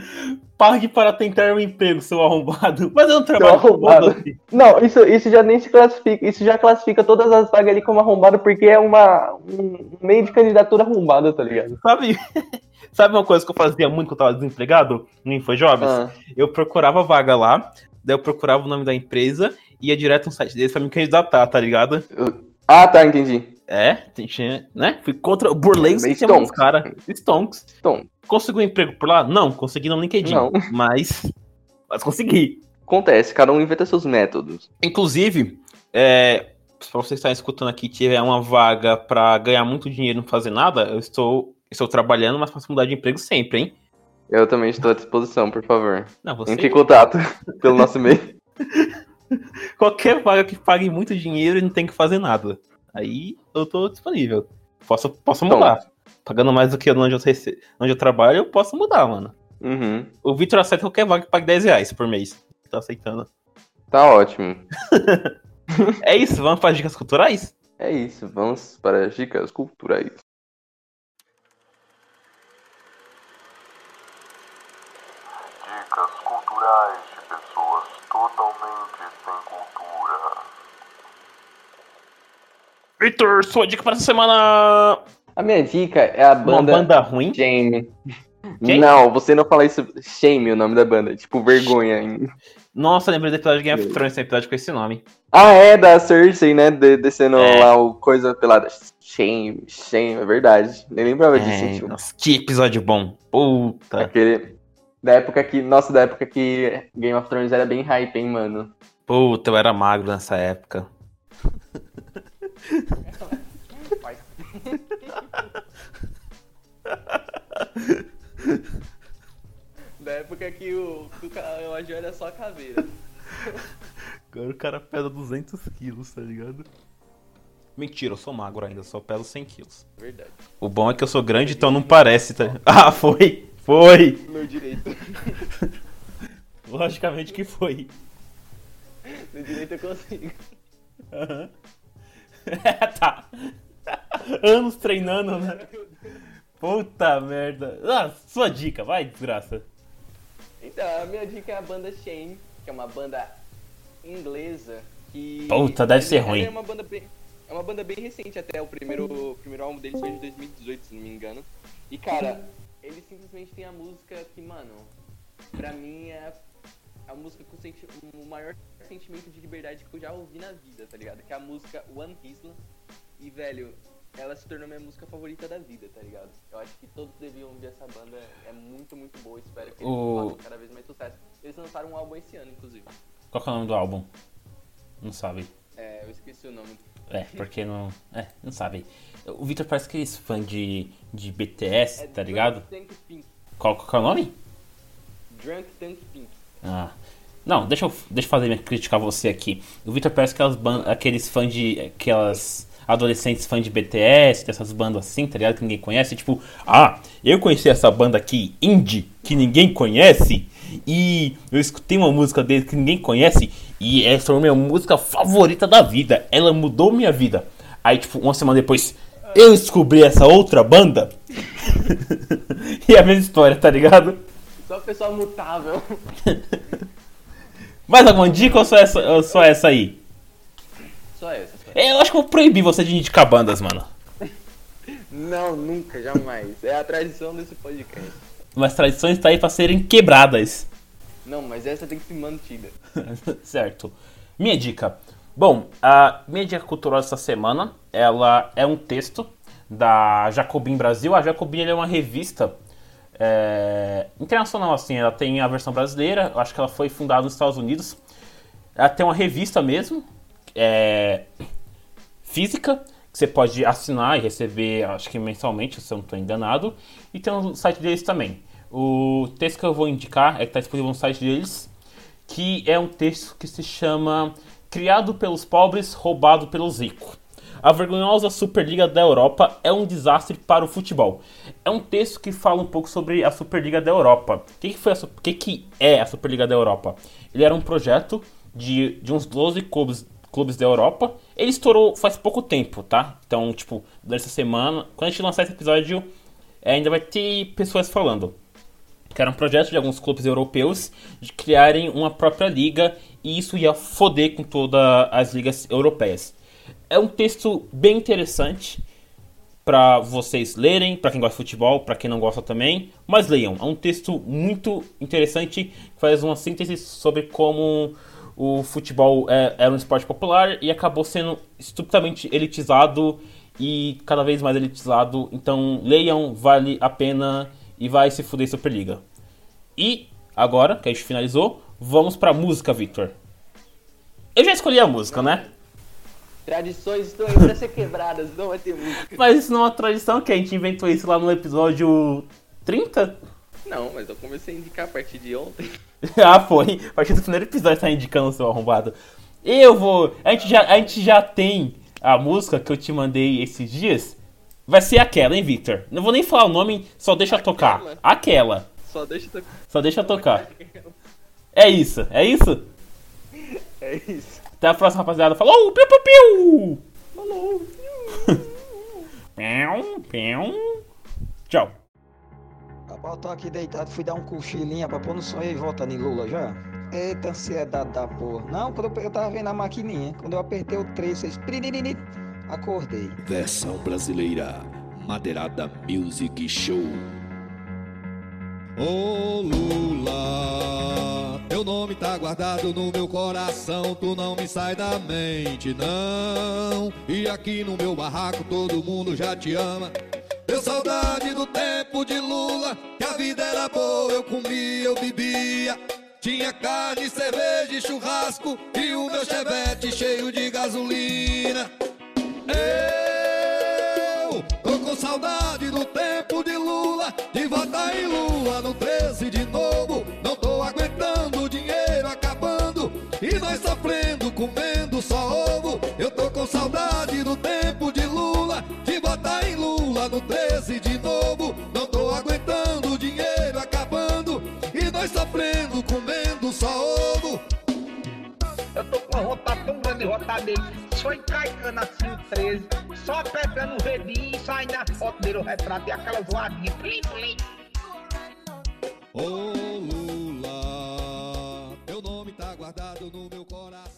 Pague para tentar um emprego, seu arrombado. Mas eu não trabalho arrombado. Assim. Não, isso, isso já nem se classifica. Isso já classifica todas as vagas ali como arrombado, porque é uma, um meio de candidatura arrombada, tá ligado? Sabe, Sabe uma coisa que eu fazia muito quando eu tava desempregado no InfoJobs? Ah, Eu procurava vaga lá, daí eu procurava o nome da empresa, ia direto no site deles pra me candidatar, tá ligado? ah, tá, entendi. É, tinha, né? Fui contra Bem que tinha uns stonks. caras. Stonks. Então, Consegui um emprego por lá? Não, consegui no LinkedIn. Não. Mas. Mas consegui. acontece, cada um inventa seus métodos. Inclusive, é, se vocês estarem escutando aqui tiver uma vaga pra ganhar muito dinheiro e não fazer nada, eu estou, estou trabalhando, mas posso mudar de emprego sempre, hein? Eu também estou à disposição, por favor. Não, você. Entre em contato pelo nosso e-mail. Qualquer vaga que pague muito dinheiro e não tem que fazer nada. Aí eu tô disponível. Posso, posso Então. mudar. Pagando mais do que onde eu, rece... onde eu trabalho, eu posso mudar, mano. Uhum. O Victor aceita qualquer vaga que pague 10 reais por mês. Tá aceitando. Tá ótimo. É isso, vamos para dicas culturais? É isso, vamos para as dicas culturais. Dicas culturais de pessoas totalmente sem cultura. Victor, sua dica para essa semana. A minha dica é a Uma banda, banda ruim? Shame. Quem? Não, você não fala isso. Shame, o nome da banda. Tipo, vergonha. em- Nossa, lembrei do episódio de Game of Thrones, tem episódio com esse nome. Ah, é, da Cersei, né? De- descendo É. lá o coisa pelada. Shame, shame, é verdade. Nem lembrava disso. É, tipo. nossa, que episódio bom. Puta. Aquele. Da época que. Nossa, da época que Game of Thrones era bem hype, hein, mano. Puta, eu era magro nessa época. Da época que o, o Major era só caveira. Agora o cara pesa 200 quilos, tá ligado? Mentira, eu sou magro ainda, só peso 100 quilos. Verdade. O bom é que eu sou grande, então não parece, tá? Ah, foi! Foi! No direito. Logicamente que foi. No direito eu consigo. Aham. tá. Anos treinando, né? Puta merda. Ah, sua dica, vai, desgraça. Então, a minha dica é a banda Shame, que é uma banda inglesa que. Puta, deve ser Ela ruim. É uma banda bem, é uma banda bem recente até. O primeiro, o primeiro álbum deles foi de 2018, se não me engano. E cara, eles simplesmente têm a música que, mano, pra mim é a música com senti- o maior sentimento de liberdade que eu já ouvi na vida, tá ligado? Que é a música One Isla. E, velho, ela se tornou minha música favorita da vida, tá ligado? Eu acho que todos deviam ouvir essa banda, é muito, muito boa. Espero que eles O- façam cada vez mais sucesso. Eles lançaram um álbum esse ano, inclusive. Qual que é o nome do álbum? Não sabe. É, eu esqueci o nome. É, porque não. É, não sabe. O Victor parece aqueles fã de, de BTS, É tá ligado? Drunk Tank Pink. Qual, qual que é o nome? Drunk Tank Pink. Ah. Não, deixa eu, deixa eu fazer minha crítica a você aqui. O Victor parece aquelas aqueles fãs de. aquelas adolescentes fãs de BTS, dessas bandas assim, tá ligado? Que ninguém conhece. Tipo, ah, eu conheci essa banda aqui, indie, que ninguém conhece. E eu escutei uma música deles que ninguém conhece. E essa é a minha música favorita da vida. Ela mudou minha vida. Aí, tipo, uma semana depois, eu descobri essa outra banda. e é a mesma história, tá ligado? Só pessoal mutável. Mais alguma dica ou só essa, ou só essa aí? Só essa. Só essa. É, Eu acho que eu vou proibir você de indicar bandas, mano. Não, nunca, jamais. É a tradição desse podcast. Mas tradições tá aí pra serem quebradas. Não, mas essa tem que ser mantida. certo. Minha dica. Bom, a minha dica cultural dessa semana, ela é um texto da Jacobin Brasil. A Jacobin é uma revista é, internacional, assim. Ela tem a versão brasileira. Acho que ela foi fundada nos Estados Unidos. Ela tem uma revista mesmo, é, física, que você pode assinar e receber, acho que mensalmente, se eu não estou enganado. E tem o site deles também. O texto que eu vou indicar é que está disponível no site deles, que é um texto que se chama Criado pelos pobres, roubado pelos ricos. A vergonhosa Superliga da Europa é um desastre para o futebol. É um texto que fala um pouco sobre a Superliga da Europa. O que, que, foi a, que, que é a Superliga da Europa? Ele era um projeto de, de uns 12 clubes, clubes da Europa. Ele estourou faz pouco tempo, tá? Então, tipo, durante essa semana, quando a gente lançar esse episódio, é, ainda vai ter pessoas falando que era um projeto de alguns clubes europeus de criarem uma própria liga e isso ia foder com todas as ligas europeias. É um texto bem interessante para vocês lerem, para quem gosta de futebol, para quem não gosta também, mas leiam. É um texto muito interessante que faz uma síntese sobre como o futebol é, era um esporte popular e acabou sendo estupidamente elitizado e cada vez mais elitizado. Então leiam, vale a pena e vai se fuder Superliga. E agora que a gente finalizou, vamos pra música, Victor. Eu já escolhi a música, né? Tradições estão aí pra ser quebradas, não vai ter música. Mas isso não é uma tradição que a gente inventou isso lá no episódio 30? Não, mas eu comecei a indicar a partir de ontem. ah, foi. A partir do primeiro episódio tá indicando seu arrombado. Eu vou. A gente, já, a gente já tem a música que eu te mandei esses dias. Vai ser aquela, hein, Victor? Não vou nem falar o nome, só deixa Aquela. tocar. Aquela. Só deixa eu Só deixa tocar. É isso, é isso? É isso. Até a próxima, rapaziada. Falou! Piu, piu, piu! Falou. Piu, piu. Tchau. Rapaz, eu tô aqui deitado, fui dar um cochilinho pra pôr no sonho e voltando em Lula já. Eita ansiedade da porra. Não, quando eu, eu tava vendo a maquininha, quando eu apertei o 3, fez... priririri, Acordei. Versão brasileira. Madeirada Music Show. Ô Lula, teu nome tá guardado no meu coração, tu não me sai da mente, não. E aqui no meu barraco todo mundo já te ama. Deu saudade do tempo de Lula, que a vida era boa, eu comia, eu bebia. Tinha carne, cerveja e churrasco, e o meu chevette cheio de gasolina. Eu tô com saudade do tempo de Lula, de votar em Lula no 13 de novo. E nós sofrendo, comendo só ovo. Eu tô com saudade do tempo de Lula, de votar em Lula no 13 de novo. Não tô aguentando o dinheiro acabando e nós sofrendo, comendo só ovo. Eu tô com uma vontade tão grande dele. Só encaicando assim o 13. Só apertando o redinho e sai na foto dele o retrato e aquela voadinha. Plim, plim. Ô Lula guardado no meu coração.